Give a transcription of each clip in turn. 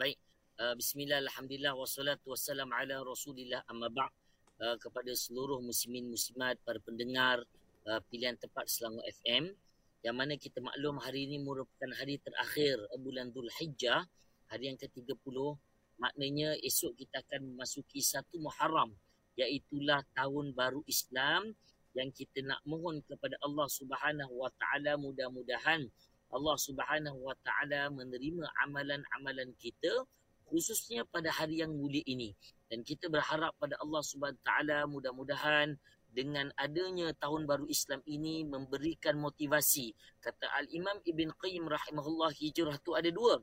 Baik. Uh, Bismillah, Alhamdulillah, wassalatu wassalam ala rasulillah. Amma ba' uh, kepada seluruh muslimin muslimat, para pendengar uh, pilihan tempat Selangor FM yang mana kita maklum hari ini merupakan hari terakhir bulan Dhul Hijjah, hari yang ke-30 maknanya esok kita akan memasuki satu Muharram iaitulah tahun baru Islam yang kita nak mohon kepada Allah Subhanahu wa taala mudah-mudahan Allah Subhanahu wa taala menerima amalan-amalan kita khususnya pada hari yang mulia ini. Dan kita berharap pada Allah Subhanahu taala mudah-mudahan dengan adanya tahun baru Islam ini memberikan motivasi. Kata Al Imam Ibn Qayyim rahimahullah hijrah tu ada dua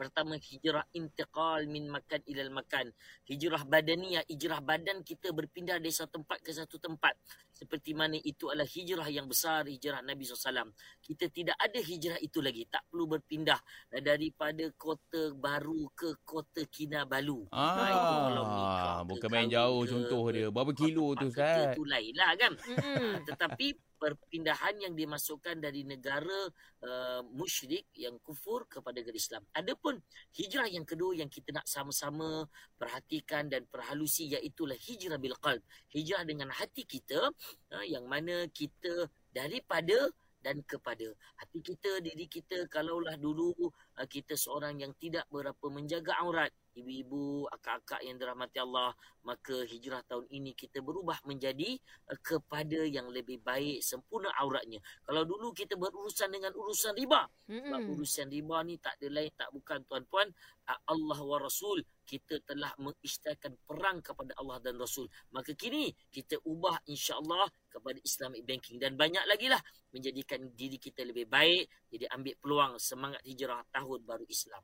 Pertama hijrah intiqal min makan ilal makan. Hijrah badaniyah, hijrah badan kita berpindah dari satu tempat ke satu tempat. Seperti mana itu adalah hijrah yang besar, hijrah Nabi SAW. Kita tidak ada hijrah itu lagi. Tak perlu berpindah daripada kota baru ke kota Kinabalu. Ah, Ha, itu kalau nikah ke bukan main jauh ke, contoh dia. Berapa kilo tu Ustaz? tu lain lah kan. Ha, tetapi perpindahan yang dimasukkan dari negara uh, musyrik yang kufur kepada negara Islam. Adapun hijrah yang kedua yang kita nak sama-sama perhatikan dan perhalusi iaitulah hijrah bil qalb. Hijrah dengan hati kita uh, yang mana kita daripada dan kepada hati kita diri kita kalaulah dulu uh, kita seorang yang tidak berapa menjaga aurat ibu-ibu akak-akak yang dirahmati Allah maka hijrah tahun ini kita berubah menjadi uh, kepada yang lebih baik sempurna auratnya. Kalau dulu kita berurusan dengan urusan riba. Sebab urusan riba ni tak ada lain tak bukan tuan-puan uh, Allah wa Rasul. Kita telah mengisytiharkan perang kepada Allah dan Rasul. Maka kini kita ubah insya-Allah kepada Islamic banking. Dan banyak lagi lah menjadikan diri kita lebih baik jadi ambil peluang semangat hijrah tahun baru Islam